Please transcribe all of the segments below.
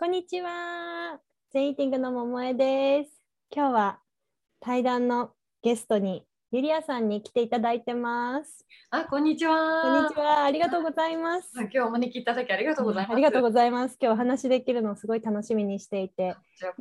こんにちは。ゼイティングの桃江です。今日は対談のゲストにゆりあさんに来ていただいてます。あ、こんにちは。こんにちは。ありがとうございます。あ今日お招きいただきありがとうございます。ありがとうごございます。今日お話できるのをすごい楽しみにしていて、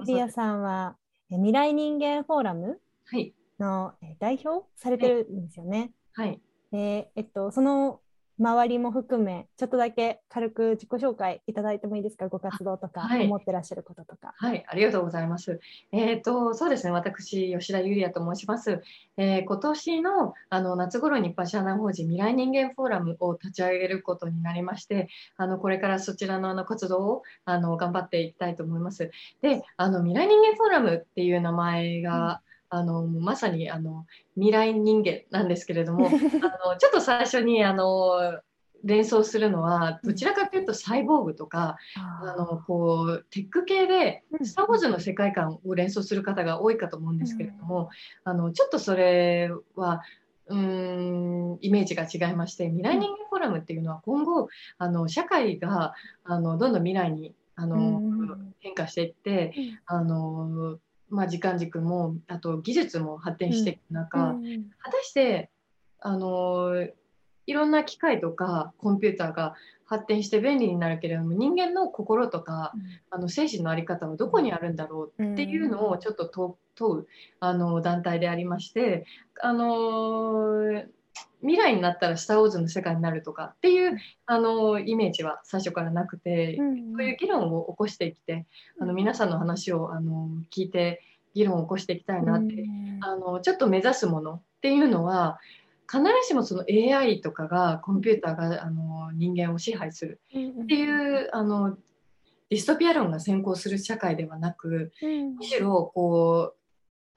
ゆりあさんはえ未来人間フォーラムはい。のえ代表されてるんですよね。はい。で、えっと、その周りも含め、ちょっとだけ軽く自己紹介いただいてもいいですか、ご活動とか、はい思ってらっしゃることとか。はい。ありがとうございます。えっ、と、そうですね。私、吉田ゆりあと申します。えー今年のあの夏頃に一般社団法人未来人間フォーラムを立ち上げることになりまして、あのこれからそちらのあの活動をあの頑張っていきたいと思います。で、あの未来人間フォーラムっていう名前が、あのまさにあの未来人間なんですけれども、あのちょっと最初にあの連想するのはどちらかというとサイボーグとか、あのこうテック系でうん「スター・ウォーズ」の世界観を連想する方が多いかと思うんですけれども、あのちょっとそれはうーんイメージが違いまして未来人間フォーラムっていうのは今後あの社会があのどんどん未来にあの、うん。変化していってあの、まあ、時間軸もあと技術も発展していく中、うん。果たしてあのいろんな機械とかコンピューターが発展して便利になるけれども人間の心とかあの精神の在り方はどこにあるんだろうっていうのをちょっと問う問うあの団体でありましてあの未来になったら「スター・ウォーズ」の世界になるとかっていうあのイメージは最初からなくて、うんそういう議論を起こしてきてあの皆さんの話をあの聞いて議論を起こしていきたいなって。うんあのちょっと目指すものっていうのは必ずしもその AI とかがコンピューターがあの人間を支配するっていうあのディストピア論が先行する社会ではなくうん。むしろこう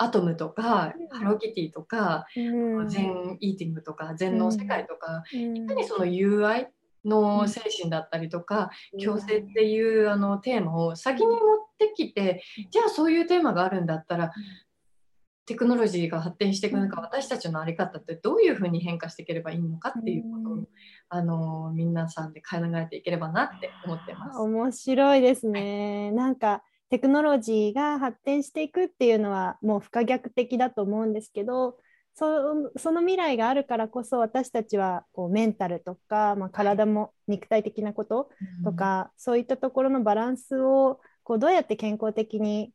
アトムとかうん。ハローキティとかうん。全イーティングとか全の世界とかうん。いかにその友愛の精神だったりとか共生っていうあのテーマを先に持ってきてじゃあそういうテーマがあるんだったらテクノロジーが発展していく中私たちの在り方ってどういうふうに変化していければいいのかっていうことをうん。あの皆さんで考えていければなって思ってます。面白いですね。なんかテクノロジーが発展していくっていうのはもう不可逆的だと思うんですけどそその未来があるからこそ私たちはこうメンタルとか、まあ、体も肉体的なこととか、そういったところのバランスをこうどうやって健康的に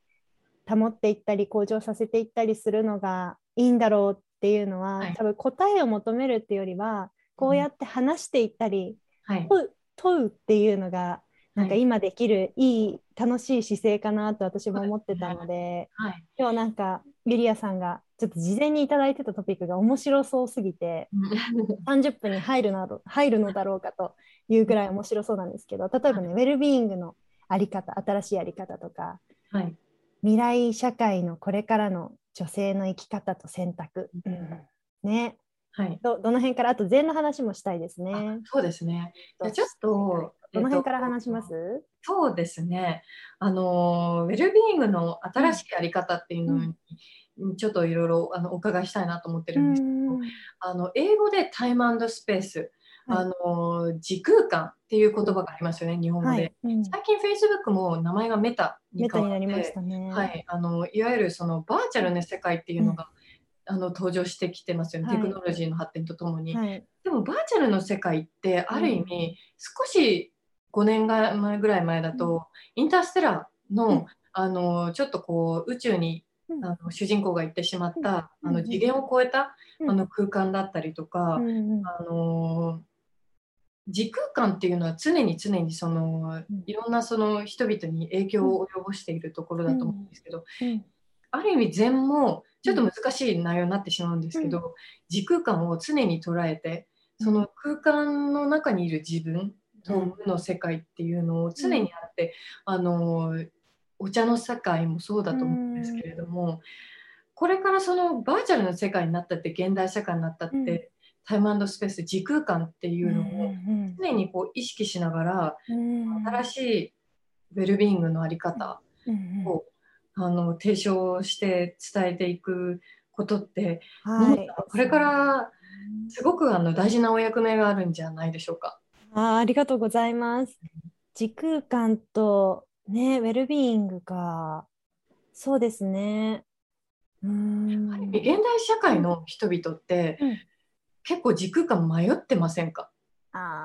保っていったり向上させていったりするのがいいんだろうっていうのは、はい。多分答えを求めるっていうよりはこうやって話していったり、はい、問う問うっていうのがなんかはい。今できるいい楽しい姿勢かなと私も思ってたのではい。今日なんかゆりあさんがちょっと事前にいただいてたトピックが面白そうすぎて30分に入るなど入るのだろうかというぐらい面白そうなんですけど例えばねウェルビーイングのあり方新しいあり方とかはい。未来社会のこれからの女性の生き方と選択、ね。はい。どどの辺から？あと禅の話もしたいですね。あそうですね。じゃあちょっとどの辺からえっと話します、そうですね。あのウェルビーイングの新しいやり方っていうのに、ちょっといろいろあのお伺いしたいなと思ってるんですけど、あの英語でタイムスペース、はい。あの時空間っていう言葉がありますよね、日本語で。はい、うん。最近 Facebook も名前がメタに変わって、になりましたね。はい、あのいわゆるそのバーチャルな世界っていうのが、あの登場してきてますよね、はい。テクノロジーの発展とともに。はい、でもバーチャルの世界ってある意味、少し5年前ぐらい前だと、インターステラーの,、うん。あのちょっとこう宇宙にうん。あの主人公が行ってしまった、うん。あの次元を超えた、うん。あの空間だったりとか、あの時空間っていうのは常に常にそのうん。いろんなその人々に影響を及ぼしているところだと思うんですけど、うん。ある意味禅もちょっと難しい内容になってしまうんですけど、時空間を常に捉えてその空間の中にいる自分と無の世界っていうのを常にあって、あのお茶の世界もそうだと思うんですけれども、これからそのバーチャルの世界になったって現代社会になったって、うん。タイムスペース時空間っていうのをうん常にこう意識しながらうん新しいウェルビーイングのあり方うん。をあの提唱して伝えていくことって、はい、これからすごくあの大事なお役目があるんじゃないでしょうか。あーありがとうございます。時空間とねウェルビーイングか。そうですね。うん現代社会の人々って、うん結構時空間迷ってませんか？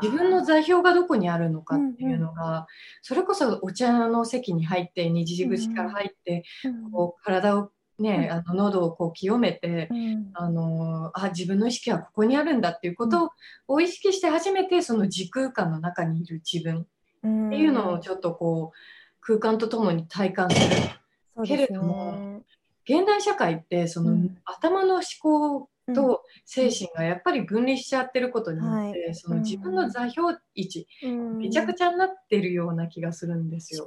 自分の座標がどこにあるのかっていうのが、それこそお茶の席に入って二次口から入って、うんこう体をね、うん。あの喉をこう清めて、うん。あのあ自分の意識はここにあるんだっていうことを意識して初めてその時空間の中にいる自分うん。っていうのをちょっとこう空間とともに体感する。そうですね。けれども現代社会ってその、うん。頭の思考うん。と精神がやっぱり分離しちゃってることによって、はい。その自分の座標位置、うん。めちゃくちゃになってるような気がするんですよ。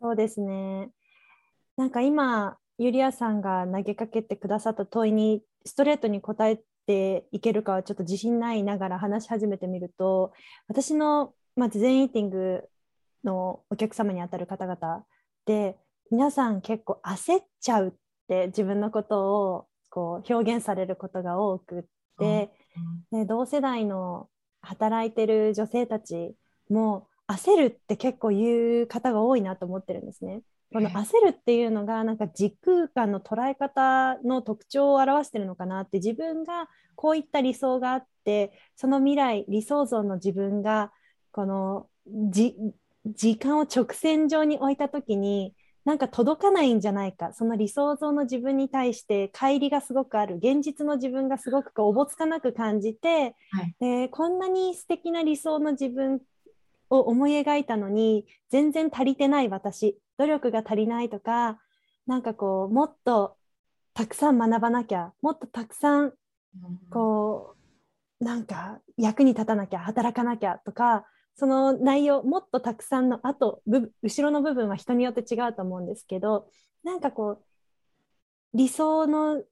そうですね。なんか今、ユリアさんが投げかけてくださった問いにストレートに答えていけるかはちょっと自信ないながら話し始めてみると、私の、まず全イーティングのお客様にあたる方々で、皆さん結構焦っちゃうって自分のことをこう表現されることが多くって、で同世代の働いてる女性たちも焦るって結構言う方が多いなと思ってるんですね。この焦るっていうのがなんか時空間の捉え方の特徴を表してるのかなって自分がこういった理想があってその未来理想像の自分がこのじ時間を直線上に置いた時になんか届かないんじゃないか。その理想像の自分に対して乖離がすごくある。現実の自分がすごくこうおぼつかなく感じて、はい。でこんなに素敵な理想の自分を思い描いたのに全然足りてない私努力が足りないとかなんかこうもっとたくさん学ばなきゃもっとたくさんこうなんか役に立たなきゃ働かなきゃとかその内容もっとたくさんの後部後ろの部分は人によって違うと思うんですけどなんかこう理想の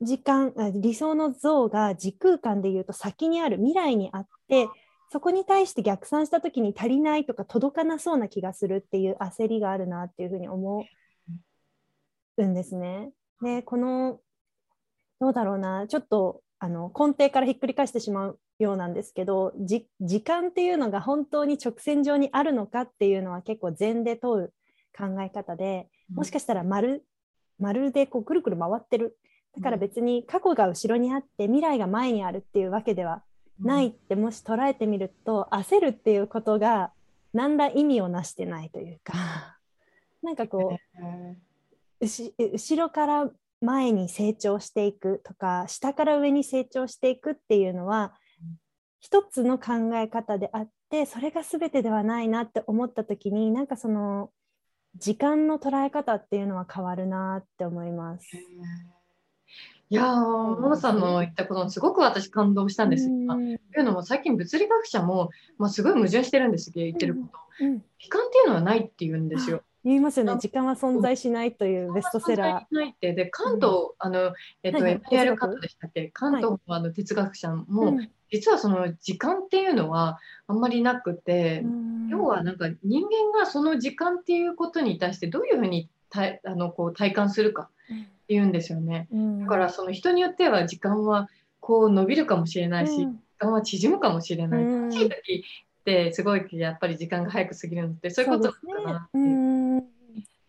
時間あ理想の像が時空間でいうと先にある未来にあってそこに対して逆算した時に足りないとか届かなそうな気がするっていう焦りがあるなっていうふうに思う。んですね。でこのどうだろうな。ちょっとあの根底からひっくり返してしまうようなんですけどじ時間っていうのが本当に直線上にあるのかっていうのは結構禅で問う考え方でもしかしたら丸丸でこうくるくる回ってる。だから別に過去が後ろにあって未来が前にあるっていうわけではないってもし捉えてみると焦るっていうことが何ら意味をなしてないというか なんかこう後ろから前に成長していくとか下から上に成長していくっていうのは一つの考え方であってそれが全てではないなって思った時になんかその時間の捉え方っていうのは変わるなって思います。いやー、ももさんの言ったことにすごく私感動したんですよ。うん。というのも最近物理学者も、まあ、すごい矛盾してるんですけど言ってること。うん。時間っていうのはないって言うんですよ。言いますよね。あ時間は存在しないというベストセラー。ないって。で関東、あのえっと、はいはい。MPR カットでしたっけ？関東のあの哲学者も、うん。実はその時間っていうのはあんまりなくて、うん。要はなんか人間がその時間っていうことに対してどういうふうに体あのこう体感するか。っていうんですよね。うん。だからその人によっては時間はこう伸びるかもしれないし、うん。時間は縮むかもしれない。うん。時ってすごいやっぱり時間が早く過ぎるのってそういうことなのかなって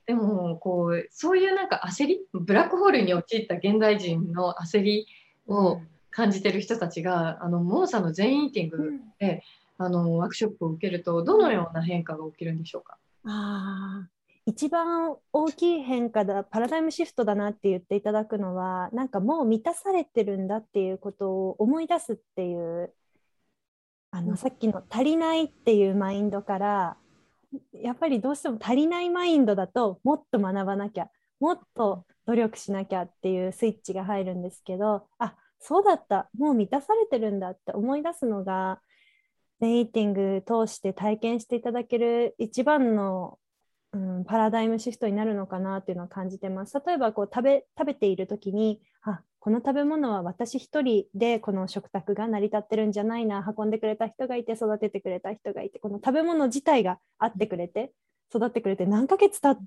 でもこうそういうなんか焦りブラックホールに陥った現代人の焦りを感じてる人たちが、あのモンさんの全イーティング、うん。あのワークショップを受けるとどのような変化が起きるんでしょうか？あー一番大きい変化だパラダイムシフトだなって言っていただくのはなんかもう満たされてるんだっていうことを思い出すっていうあの、うん。さっきの足りないっていうマインドからやっぱりどうしても足りないマインドだともっと学ばなきゃもっと努力しなきゃっていうスイッチが入るんですけどあそうだったもう満たされてるんだって思い出すのがデイティング通して体験していただける一番の、うん、パラダイムシフトになるのかなっていうのは感じてます。例えばこう食べ食べている時にあこの食べ物は私一人でこの食卓が成り立ってるんじゃないな運んでくれた人がいて育ててくれた人がいてこの食べ物自体があってくれて育ってくれて何ヶ月たっ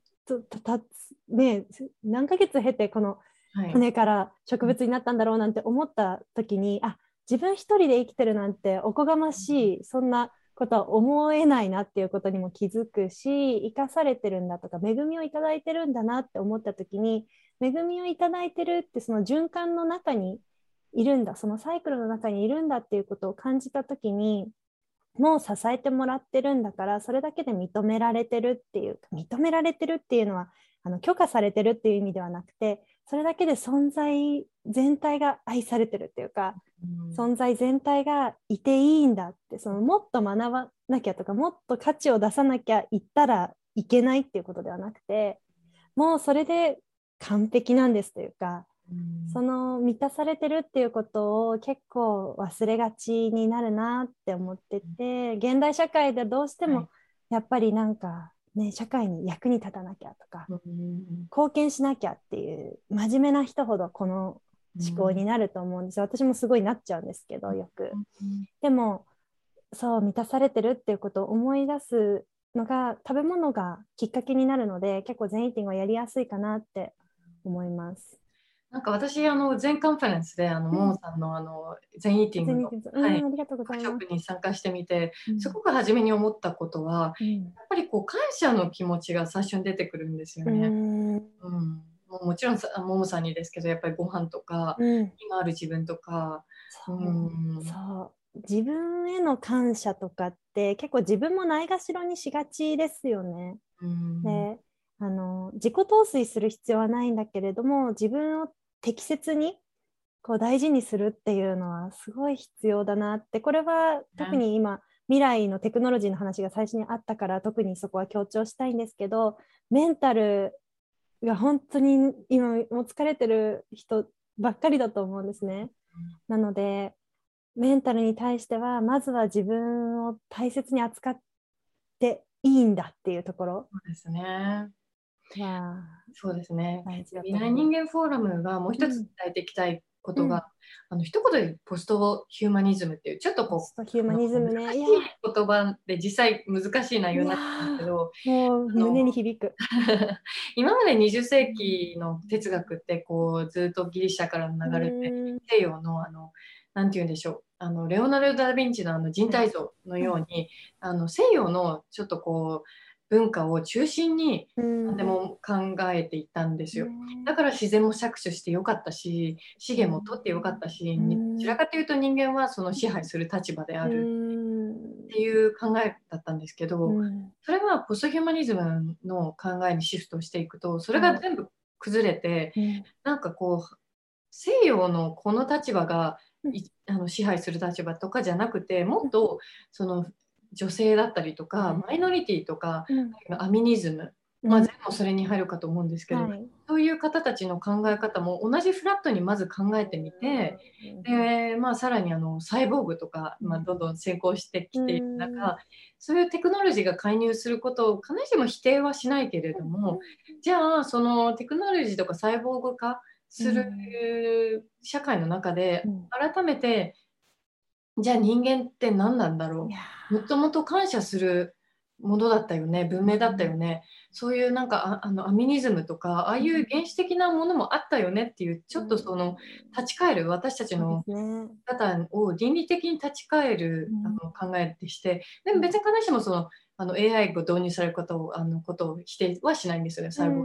たね何ヶ月経てこのはい、骨から植物になったんだろうなんて思った時にあ自分一人で生きてるなんておこがましいそんなことは思えないなっていうことにも気づくし生かされてるんだとか恵みをいただいてるんだなって思った時に恵みをいただいてるってその循環の中にいるんだそのサイクルの中にいるんだっていうことを感じた時にもう支えてもらってるんだからそれだけで認められてるっていう認められてるっていうのはあの許可されてるっていう意味ではなくてそれだけで存在全体が愛されてるっていうか、うん、存在全体がいていいんだってそのもっと学ばなきゃとかもっと価値を出さなきゃいったらいけないっていうことではなくてもうそれで完璧なんですというか、うん、その満たされてるっていうことを結構忘れがちになるなって思ってて現代社会でどうしてもやっぱりなんかね、社会に役に立たなきゃとか、うん、貢献しなきゃっていう真面目な人ほどこの思考になると思うんですよ、私もすごいなっちゃうんですけどよく、うん、でもそう満たされてるっていうことを思い出すのが食べ物がきっかけになるので結構全イーティングはやりやすいかなって思いますなんか私、あの、全カンファレンスで、あの、ももさんの、あの、全イーティングの、はい、ワークに参加してみて、すごく初めに思ったことは、やっぱりこう、感謝の気持ちが最初に出てくるんですよね。うん。もちろんももさんにですけどやっぱりご飯とか、今ある自分とか。そう,、そう。自分への感謝とかって結構自分もないがしろにしがちですよね。うん、であの自己陶酔する必要はないんだけれども自分を適切にこう大事にするっていうのはすごい必要だなってこれは特に今、未来のテクノロジーの話が最初にあったから特にそこは強調したいんですけどメンタルが本当に今もう疲れてる人ばっかりだと思うんですね。なのでメンタルに対してはまずは自分を大切に扱っていいんだっていうところ。そうですね。そうですね。未来人間フォーラムがもう一つ伝えていきたいことが、うん、あの一言でポストヒューマニズムっていうちょっとこうポストヒューマニズムね。難しい言葉で実際難しい内容になってますけど胸に響く。今まで20世紀の哲学ってこうずっとギリシャから流れて西洋のあのなんて言うんでしょう。あのレオナルド・ダ・ヴィンチのあの人体像のように、うん、あの西洋のちょっとこう文化を中心に何でも考えていったんですよ、うん、だから自然も搾取してよかったし資源も取ってよかったし、うん、どちらかというと人間はその支配する立場であるっていう考えだったんですけど、うん、それはポストヒューマニズムの考えにシフトしていくとそれが全部崩れて、うん、なんかこう西洋のこの立場があの支配する立場とかじゃなくてもっとその女性だったりとか、マイノリティとか、アミニズム、まあ、全部それに入るかと思うんですけど、はい、そういう方たちの考え方も同じフラットにまず考えてみて、でまあ、さらにあのサイボーグとか、まあ、どんどん成功してきている中、そういうテクノロジーが介入することを必ずしも否定はしないけれども、じゃあそのテクノロジーとかサイボーグ化する社会の中で改めてじゃあ人間って何なんだろう？もともと感謝するものだったよね文明だったよね、そういうなんかあのアミニズムとかああいう原始的なものもあったよねっていうちょっとその立ち返る私たちの方を倫理的に立ち返る、あの考えでして。でも別に必ずしもそのあの AI が導入されることをあのことを否定はしないんですよね最後。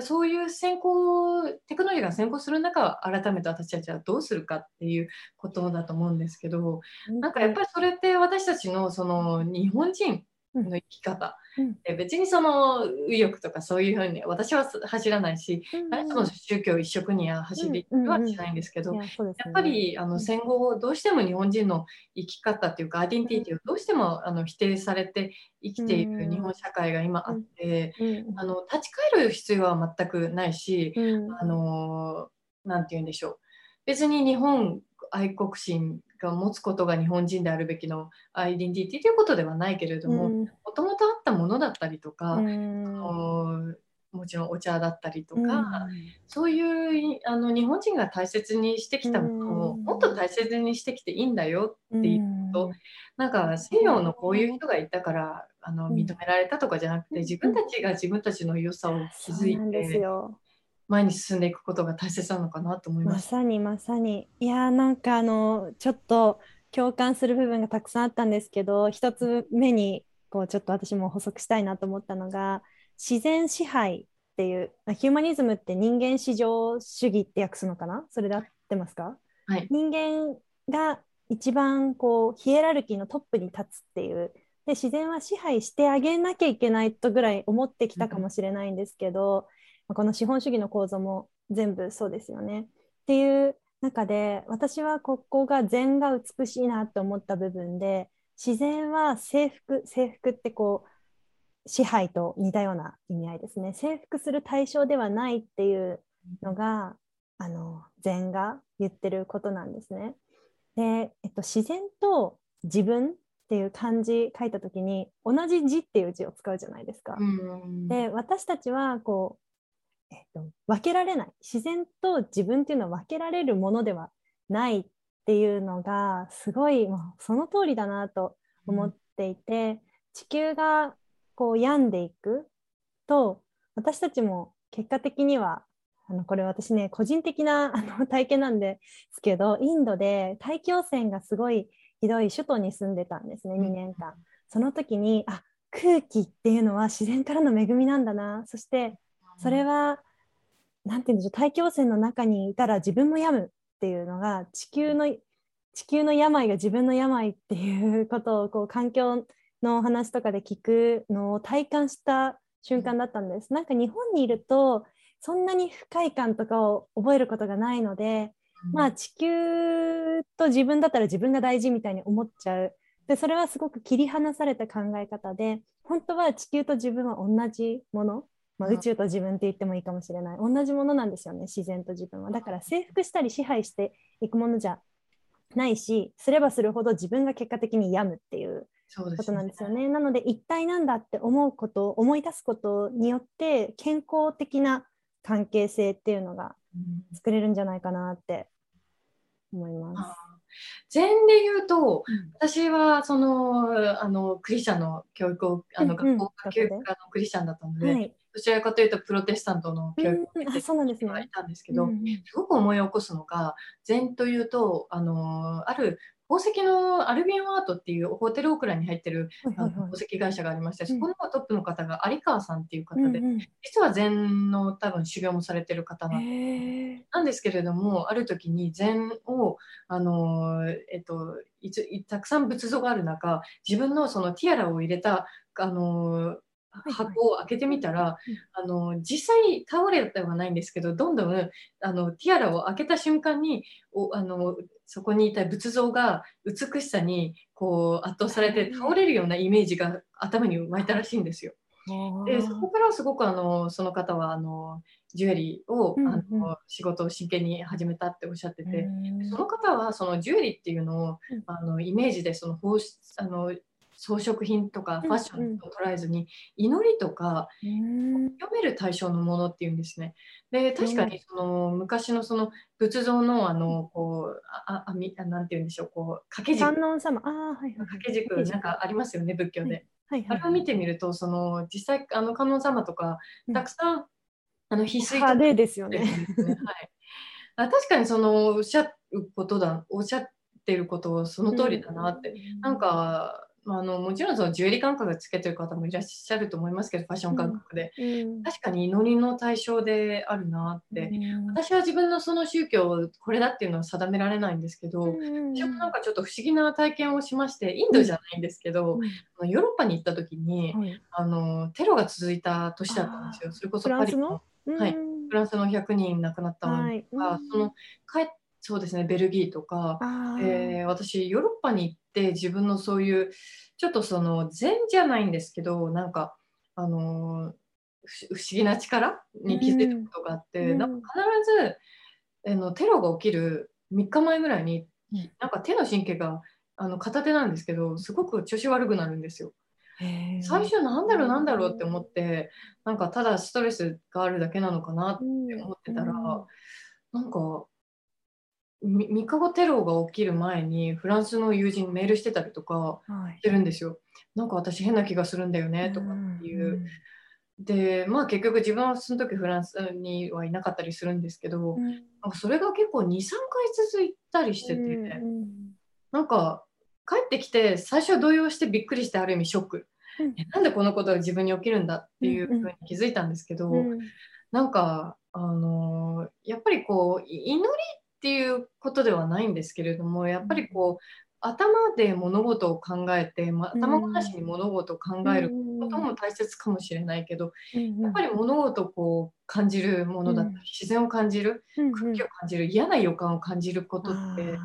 そういう先行テクノロジーが先行する中改めて私たちはどうするかっていうことだと思うんですけどなんかやっぱりそれって私たちのその日本人の生き方、うん、別にその右翼とかそういうふうに私は走らないし、うん、その宗教一色には走りはしないんですけど、やっぱりあの戦後どうしても日本人の生き方っていうかアイデンティティをどうしてもあの否定されて生きている日本社会が今あって、あの立ち返る必要は全くないし、あのなんて言うんでしょう別に日本愛国心が持つことが日本人であるべきのアイデンティティということではないけれどももともとあったものだったりとか、うん、もちろんお茶だったりとか、うん、そういうあの日本人が大切にしてきたものをもっと大切にしてきていいんだよっていうと、うん、なんか西洋のこういう人がいたからあの認められたとかじゃなくて自分たちが自分たちの良さを気づいて。前に進んでいくことが大切なのかなと思います。まさにまさに。いやなんかあのちょっと共感する部分がたくさんあったんですけど一つ目にこうちょっと私も補足したいなと思ったのが自然支配っていうヒューマニズムって人間至上主義って訳すのかな？それで合ってますか、はい、人間が一番こうヒエラルキーのトップに立つっていう。で自然は支配してあげなきゃいけないとぐらい思ってきたかもしれないんですけど、うん、この資本主義の構造も全部そうですよね。っていう中で私はここが禅が美しいなと思った部分で自然は征服征服ってこう支配と似たような意味合いですね征服する対象ではないっていうのがあの禅が言ってることなんですね。で、えっと、自然と自分っていう漢字書いた時に同じ字っていう字を使うじゃないですか。で私たちはこう、えっと、分けられない。自然と自分っていうのは分けられるものではないっていうのがすごい、まあ、その通りだなと思っていて、うん、地球がこう病んでいくと私たちも結果的にはあのこれ私ね個人的なあの体験なんですけどインドで大気汚染がすごいひどい首都に住んでたんですね2年間。その時にあ空気っていうのは自然からの恵みなんだな。そしてそれは何て言うんでしょう大気汚染の中にいたら自分も病むっていうのが地球の地球の病が自分の病っていうことをこう環境の話とかで聞くのを体感した瞬間だったんです。なんか日本にいるとそんなに不快感とかを覚えることがないので、うん、まあ地球と自分だったら自分が大事みたいに思っちゃうでそれはすごく切り離された考え方で本当は地球と自分は同じもの、まあ、宇宙と自分って言ってもいいかもしれない、同じものなんですよね自然と自分は。だから征服したり支配していくものじゃないしすればするほど自分が結果的に病むっていうことなんですよね。ねなので一体なんだって思うこと思い出すことによって健康的な関係性っていうのが作れるんじゃないかなって思います。禅で言うと、うん、私はそのあのクリスチャンの教育をあの、学校教育科のクリスチャンだったので、はい、どちらかというとプロテスタントの教育を受けていたんですけど、すごく思い起こすのが禅というとあのある宝石のアルビンアートっていうホテルオクラに入ってる、宝石会社がありまして、そこのトップの方が有川さんっていう方で、うんうん、実は禅の多分修行もされてる方なんでなんですけれどもある時に禅をあの、えっと、いつたくさん仏像がある中自分のそのティアラを入れたあの箱を開けてみたら、あの実際倒れたはないんですけどどんどんあのティアラを開けた瞬間におあのそこにいた仏像が美しさにこう圧倒されて倒れるようなイメージが頭に湧いたらしいんですよ。でそこからすごくあのその方はあのジュエリーを、うんうん、あの仕事を真剣に始めたっておっしゃってて、その方はそのジュエリーっていうのを、あのイメージでその放あの装飾品とかファッションと捉えずに、祈りとか読める対象のものっていうんですね。で確かにその昔のその仏像のあのこうああみなんて言うんでしょうこう掛け軸。観音様。あ、はいはい、掛け軸なんかありますよね仏教で。はいはいはい、あれを見てみるとその実際あの観音様とかたくさん、うん、あの翡翠とか、ね、ですよね。はい、あ確かにそのおっしゃることだおっしゃってることをその通りだなって、うん、なんかあのもちろんそのジュエリー感覚つけてる方もいらっしゃると思いますけどファッション感覚で、うん、確かに祈りの対象であるなって、うん、私は自分のその宗教これだっていうのは定められないんですけど、うん、私もなんかちょっと不思議な体験をしましてインドじゃないんですけど、ヨーロッパに行った時に、あのテロが続いた年だったんですよ。それこそパリの。はい、フランスの100人亡くなったのが、その帰っそうですねベルギーとか、えー、私ヨーロッパに行って自分のそういうちょっとその禅じゃないんですけどなんかあの不思議な力に気づいたことがあって、うん、なんか必ずあのテロが起きる3日前ぐらいに、なんか手の神経があの片手なんですけどすごく調子悪くなるんですよ。最初なんだろうなんだろうって思ってなんかただストレスがあるだけなのかなって思ってたら、うん、なんか3日後テロが起きる前にフランスの友人にメールしてたりとかしてるんですよ。はい、なんか私変な気がするんだよねとかっていう。うん、でまあ結局自分はその時フランスにはいなかったりするんですけど、うん、なんかそれが結構23回続いたりしてて、うん、なんか帰ってきて最初は動揺してびっくりしてある意味ショック、うん。えなんでこのことが自分に起きるんだっていうふうに気づいたんですけど、うん。なんかあのやっぱりこうい祈りっていうことではないんですけれどもやっぱりこう頭で物事を考えて、ま、頭ごなしに物事を考えることも大切かもしれないけど、うんやっぱり物事をこう感じるものだったり、うん。自然を感じるうん空気を感じる嫌な予感を感じることって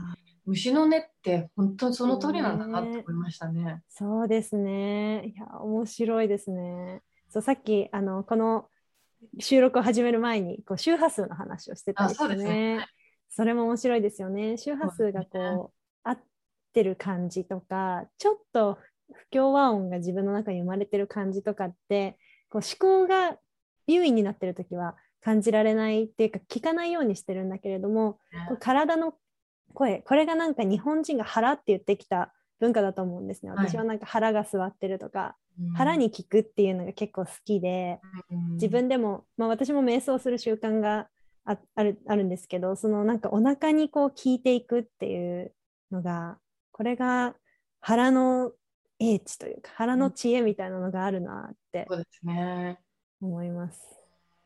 虫の音って本当にその通りなんだなと思いましたね。そうですね。いや、面白いですね。そう、さっき、あの、この収録を始める前に、こう周波数の話をしてたんですね。それも面白いですよね。周波数がこう、合ってる感じとか、ちょっと不協和音が自分の中に生まれてる感じとかって、こう思考が優位になってる時は感じられないっていうか、聞かないようにしてるんだけれども、こう体の声これがなんか日本人が腹って言ってきた文化だと思うんですね。はい。私はなんか腹が座ってるとか、うん。腹に聞くっていうのが結構好きでうん。自分でも、まあ、私も瞑想する習慣がああるあるんですけどそのなんかお腹にこう聞いていくっていうのがこれが腹の英知というか腹の知恵みたいなのがあるなってそうですね。思います。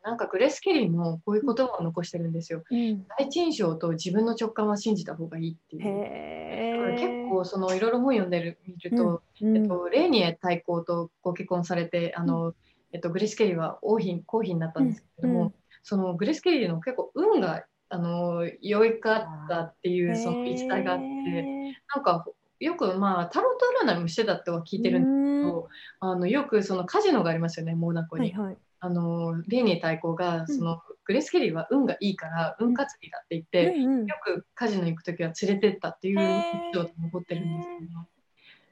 なんかグレース・ケリーもこういう言葉を残してるんですよ。うん、第一印象と自分の直感は信じた方がいいっていう。結え。構そのいろいろ本読んでる見ると、うんえっと、レーニエ大公とご結婚されてあの、えっと、グレース・ケリーは王妃皇妃になったんですけれども、そのグレース・ケリーの結構運があの良いかったっていうその言い伝えがあってなんかよくまあタロット占いもしてたっては聞いてるんですけど、あのよくそのカジノがありますよねモナコに。はいはい。あのレーニエ大公がその、グレース・ケリーは運がいいから運担ぎだって言って、うんうんよくカジノに行く時は連れてったっていうエピソードが残ってるんですけど、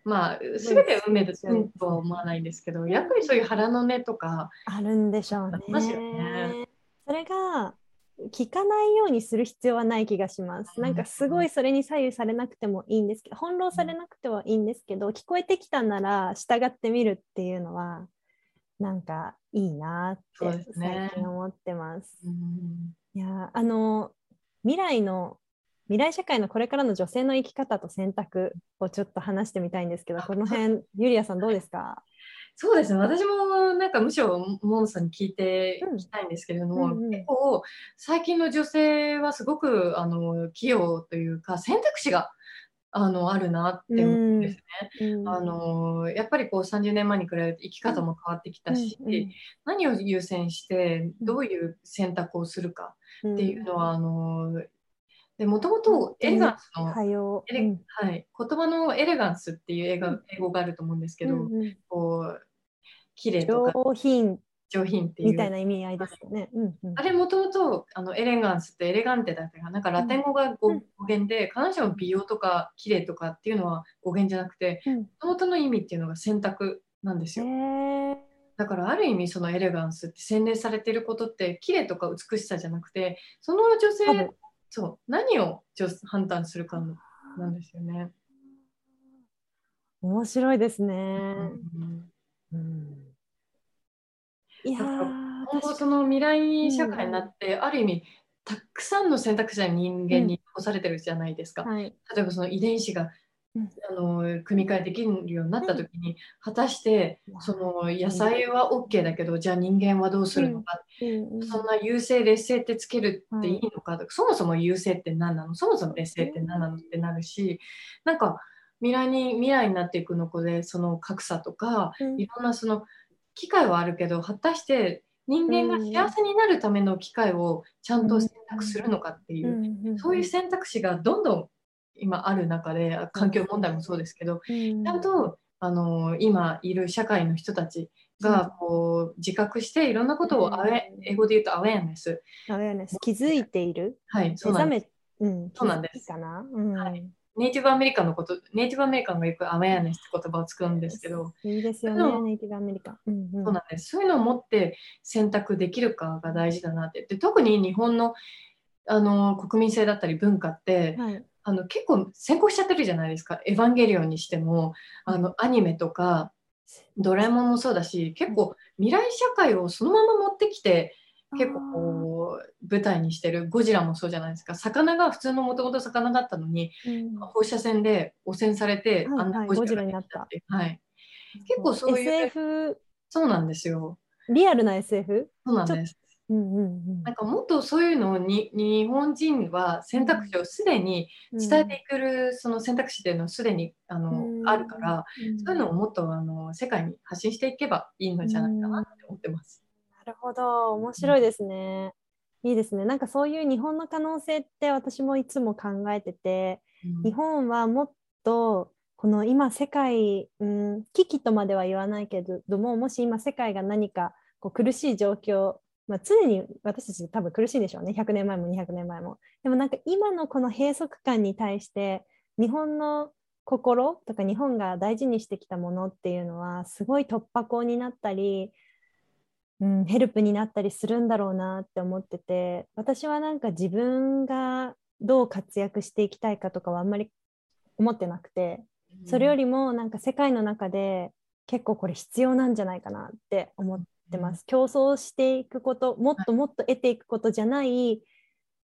まあ全て運命でうん運とは思わないんですけどやっぱりそういう腹の音とかあるんでしょうね。ありますよね。それが聞かないようにする必要はない気がします。うんなんかすごいそれに左右されなくてもいいんですけど、翻弄されなくてはいいんですけど、聞こえてきたなら従ってみるっていうのは、なんかいいなって最近思ってます。うんいやあの未来の未来社会のこれからの女性の生き方と選択をちょっと話してみたいんですけど、この辺ゆりやさんどうですか？そうですね。私もなんかむしろモンさんに聞いていきたいんですけれども、うんうんうん。結構最近の女性はすごくあの器用というか選択肢があのあるなって思うんですね。うん。あのやっぱりこう30年前に比べて生き方も変わってきたし、うんうん何を優先してどういう選択をするかっていうのは、あのでもともとエレガンスの、はよエレはい、言葉のエレガンスっていう英語英語があると思うんですけど、こう綺麗とか。上品。上品っていう。みたいな意味合いですかね。うんうん。あれもともとあのエレガンスってエレガンテだったかな。んかラテン語が語,、源で必ずしも美容とか綺麗とかっていうのは語源じゃなくてうん。もともとの意味っていうのが選択なんですへよ。ー。だからある意味そのエレガンスって洗練されてることって綺麗とか美しさじゃなくてその女多性分。そう何を女判断するかなんですよね。面白いですね。うんうんいやー今後その未来社会になって、ある意味たくさんの選択肢が人間に残されてるじゃないですか？はい。例えばその遺伝子が、うん。あの組み換えできるようになった時に、果たしてその野菜は OK だけど、じゃあ人間はどうするのか、うん。うん。そんな優勢劣勢ってつけるっていいのか、そもそも優勢って何なの？そもそも劣勢って何なの？ってなるしなんか未来に未来になっていくのこでその格差とかうん。いろんなその機会はあるけど果たして人間が幸せになるための機会をちゃんと選択するのかっていう、そういう選択肢がどんどん今ある中であ環境問題もそうですけど、うん。ちゃんとあの今いる社会の人たちがこう自覚していろんなことをアウェうん英語で言うとアウェアネス、アウェアネス。気づいている？はい、そうなんです。めうん。そうなんです。気づきかな。うん。はいネイティブアメリカンのことネイティブアメリカンがよくアウェアネスって言葉を使うんですけど、いいですよねネイティブアメリカ。ンうんうん。そうなんです。そういうのを持って選択できるかが大事だなって。で特に日本のあの国民性だったり文化って、はい。あの結構先行しちゃってるじゃないですか。エヴァンゲリオンにしても、あのアニメとか、ドラえもんもそうだし、結構未来社会をそのまま持ってきて結構こう舞台にしてる。ゴジラもそうじゃないですか。魚が普通のもともと魚だったのに、うん。放射線で汚染されて、はいあんなはいゴジラになった。てはい、結構そういう SF そうなんですよ。リアルな SF? そうなんです。うんうんうん。なんかもっとそういうのをに日本人は選択肢をすでに伝えていくる、その選択肢っていうのはすでにあの、うん。あるから、うん。そういうのをもっとあの世界に発信していけばいいのじゃないかなって思ってます。なるほど。面白いですね、いいですね。なんかそういう日本の可能性って私もいつも考えてて日本はもっとこの今世界、うん、危機とまでは言わないけれどももし今世界が何かこう苦しい状況、まあ、常に私たち多分苦しいでしょうね。100年前も200年前も。でもなんか今のこの閉塞感に対して日本の心とか日本が大事にしてきたものっていうのはすごい突破口になったり、うん、ヘルプになったりするんだろうなって思ってて私はなんか自分がどう活躍していきたいかとかはあんまり思ってなくてそれよりもなんか世界の中で結構これ必要なんじゃないかなって思ってます。競争していくこともっともっと得ていくことじゃない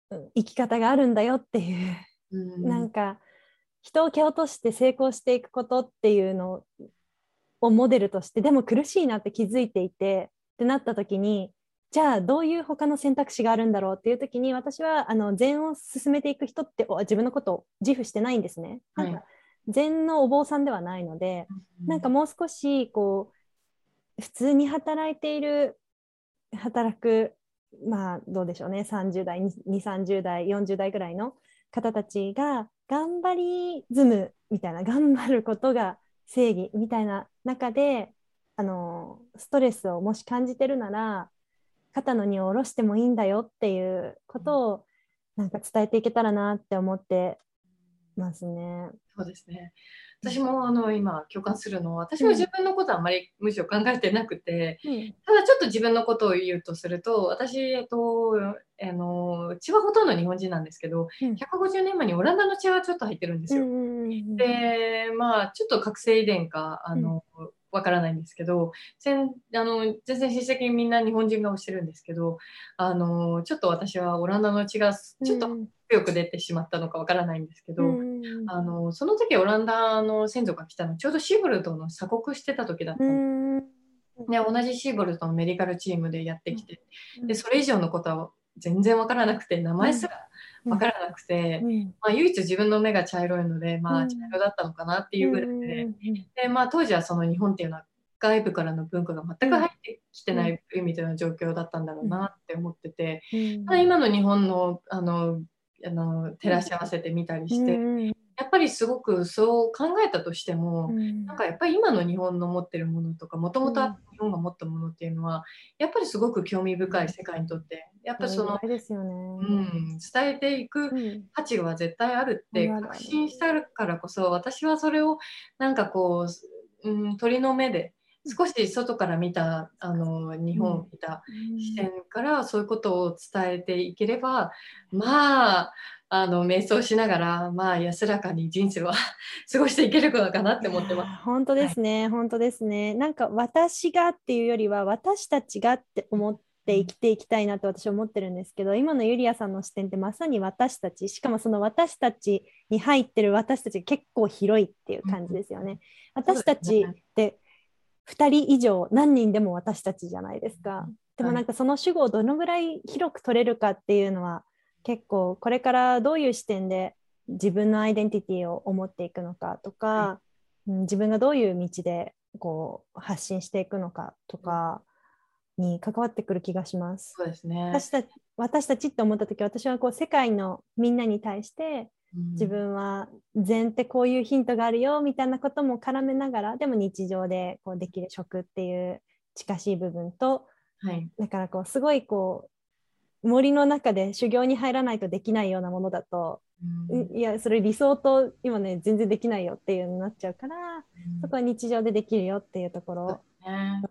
うん生き方があるんだよっていううん。なんか人を蹴落として成功していくことっていうのをモデルとしてでも苦しいなって気づいていてってなった時にじゃあどういう他の選択肢があるんだろうっていう時に私はあの禅を進めていく人ってお自分のことを自負してないんですね。はい。なんか禅のお坊さんではないので、なんかもう少しこう普通に働いている働くまあどうでしょうね。30代230代40代ぐらいの方たちが頑張りズムみたいな頑張ることが正義みたいな中であのストレスをもし感じてるなら肩の荷を下ろしてもいいんだよっていうことをなんか伝えていけたらなって思ってますね。そうですね。私もあの今共感するのは私も自分のことはあんまりむしろ考えてなくて、うんただちょっと自分のことを言うとすると私、えっと、あの血はほとんど日本人なんですけどうん150年前にオランダの血はちょっと入ってるんですよ。でまあちょっと覚醒遺伝かあの、わからないんですけど全あの全然親戚みんな日本人顔してるんですけどあのちょっと私はオランダの血がちょっと強く出てしまったのかわからないんですけど、あのその時オランダの先祖が来たのちょうどシーボルトの鎖国してた時だったの。で、同じシーボルトのメディカルチームでやってきて、でそれ以上のことは全然わからなくて名前すらわからなくて、まあ、唯一自分の目が茶色いので、まあ、茶色だったのかなっていうぐらいで,、でまあ、当時はその日本っていうのは外部からの文化が全く入ってきてないみたいな状況だったんだろうなって思ってて、ただ今の日本のあのあの照らし合わせてみたりして、ぱりすごくそう考えたとしても、なんかやっぱり今の日本の持ってるものとかもともと日本が持ったものっていうのはやっぱりすごく興味深い世界にとってやっぱりその、うん、伝えていく価値は絶対あるって確信してあるからこそ私はそれをなんかこう、うん、鳥の目で少し外から見たあの日本を見た視点からそういうことを伝えていければまああの瞑想しながらまあ安らかに人生は 過ごしていけるのかなって思ってます。本当ですね、はい、本当ですね。なんか私がっていうよりは私たちがって思って生きていきたいなと私は思ってるんですけど今のユリアさんの視点ってまさに私たちしかもその私たちに入ってる私たち結構広いっていう感じですよね。私たちって2人以上何人でも私たちじゃないですか。でもなんかその主語をどのぐらい広く取れるかっていうのは結構これからどういう視点で自分のアイデンティティを思っていくのかとか、はい、自分がどういう道でこう発信していくのかとかに関わってくる気がします。そうですね、私た私たちって思った時私はこう世界のみんなに対して自分は禅ってこういうヒントがあるよみたいなことも絡めながらでも日常でこうできる食っていう近しい部分と、はい、だからこうすごいこう森の中で修行に入らないとできないようなものだと、うん、いやそれ理想と今ね全然できないよっていうのになっちゃうから、うん、そこは日常でできるよっていうところを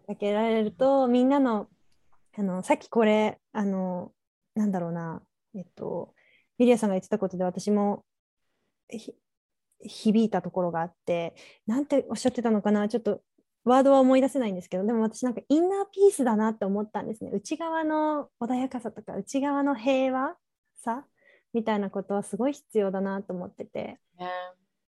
かけられるとみんなのあのさっきこれあのなんだろうなえっとミリアさんが言ってたことで私も響いたところがあってなんておっしゃってたのかなちょっとワードは思い出せないんですけどでも私なんかインナーピースだなって思ったんですね内側の穏やかさとか内側の平和さみたいなことはすごい必要だなと思っててね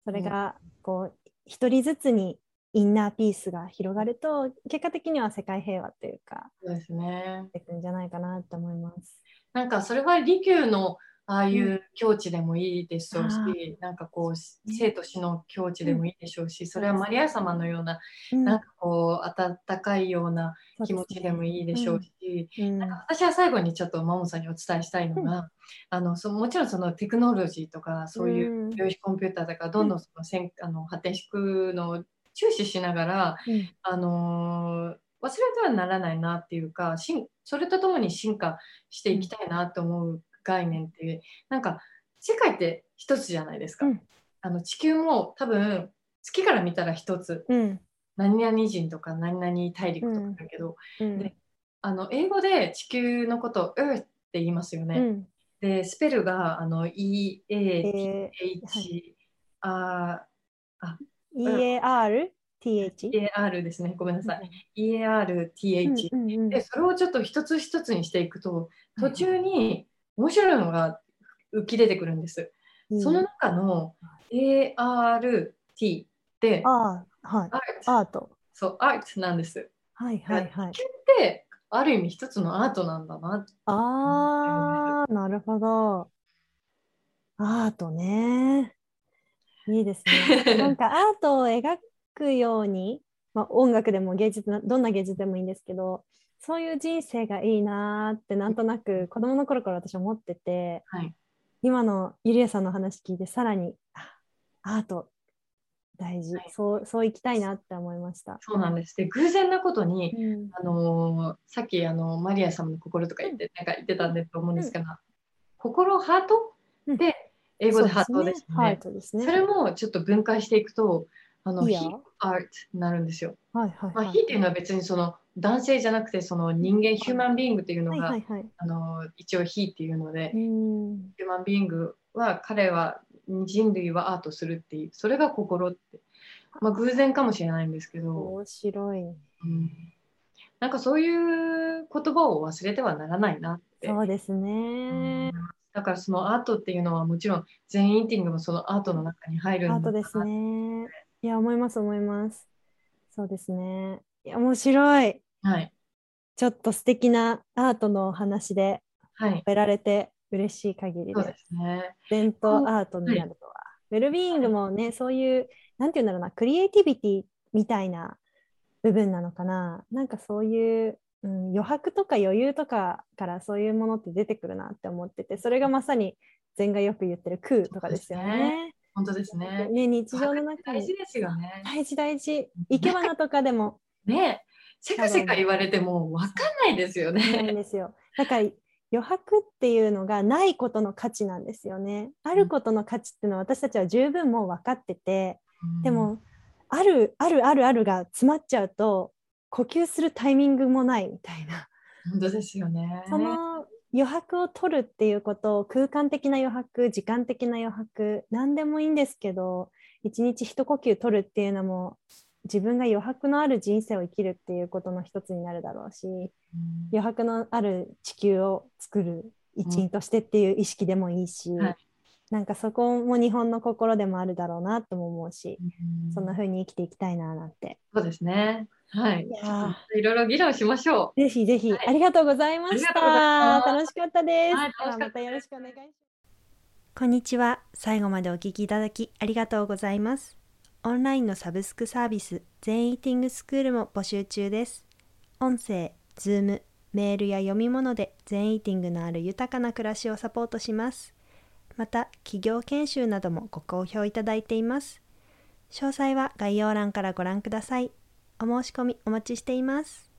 それがこう一人ずつにインナーピースが広がると結果的には世界平和というかそうですね。出てくんじゃないかなと思います。なんかそれは利休のああいううん境地でもいいでしょうあし、なんかこうね。生と死の境地でもいいでしょうし、それはマリア様のような、うん。なんかこう温かいような気持ちでもいいでしょうし、うん。なんか私は最後にちょっとマモさんにお伝えしたいのが、あのそもちろんそのテクノロジーとかそういううん。量子コンピューターとかどんどんそのせんあの発展していくのを注視しながら、うん。あのー忘れてはならないなっていうか進それとともに進化していきたいなと思う概念っていうなんか世界って一つじゃないですか、うん。あの地球も多分月から見たら一つ。うん。何々人とか何々大陸とかだけど、うん。であの英語で地球のことを Earth って言いますよね、うん。でスペルがあの EATH、えあ EARTH? EAR ですね。ごめんなさい、EARTH、うんでそれをちょっと一つ一つにしていくと途中に面白いのが浮き出てくるんです。その中の ART ってああ、はい。アート。そう Art なんです。はいはいはい。である意味一つのアートなんだな。ああ、なるほど。アートね。いいですね。なんかアートを描くように、まあ、音楽でも芸術な、どんな芸術でもいいんですけど、そういう人生がいいなーってなんとなく子供の頃から私思ってて、はい、今のゆりえさんの話聞いてさらにあアート大事、はいそうそういきたいなって思いました。そうなんです。で偶然なことに、うんあのーさっきあのマリア様の心とか言って、なんか言ってたんでと思うんですけど、心ハート？うんで英語でハートですね。トですね。それもちょっと分解していくと、あの、いい he よ art になるんですよ。はいはいまあ、はい。he っていうのは別にその男性じゃなくて、その人間、ヒューマンビーイングっていうのはいが、はいはい。あの、一応 he っていうのでう、んヒューマンビーイングは彼は人類はアートするっていう、それが心って。まあ、偶然かもしれないんですけど、面白い。うん、なんかそういう言葉を忘れてはならないなって。そうですうねん。だからそのアートっていうのはもちろん全インティングもそのアートの中に入るんだアートですね。いや、思います思います。そうですね。面白い。はい。ちょっと素敵なアートのお話ではい。得られて嬉しい限りそうでです。すね。伝統アートになるとは。ウェルビーイングもね、そういう、なんていうんだろうな、クリエイティビティみたいな部分なのかな。なんかそういう、うん、余白とか余裕とかからそういうものって出てくるなって思ってて、それがまさに禅がよく言ってる空とかですよね。本当ですね。ね、日常の中に大事ですよね。大事大事。生け花とかでもねせかせか言われても分かんないですよないんね。ですよ。だから余白っていうのがないことの価値なんですよね。あることの価値っていうのは私たちは十分もう分かってて、でも、あるあるあるあるが詰まっちゃうと呼吸するタイミングもないみたいな。うん、本当ですよね。その余白を取るっていうことを空間的な余白時間的な余白何でもいいんですけど一日一呼吸取るっていうのも自分が余白のある人生を生きるっていうことの一つになるだろうしうん余白のある地球を作る一員としてっていう意識でもいいし、はいなんかそこも日本の心でもあるだろうなとも思うし、うんそんな風に生きていきたいななんて。そうですね。はい。いろいろ議論しましょぜひぜひ、はいありがとうございました。楽しかったです。はい楽しかったまたよろしくお願いします。こんにちは。最後までお聞きいただきありがとうございます。オンラインのサブスクサービス、全イーティングスクールも募集中です。音声、ズーム、メールや読み物で全イーティングのある豊かな暮らしをサポートします。また、企業研修などもご好評いただいています。詳細は概要欄からご覧ください。お申し込みお待ちしています。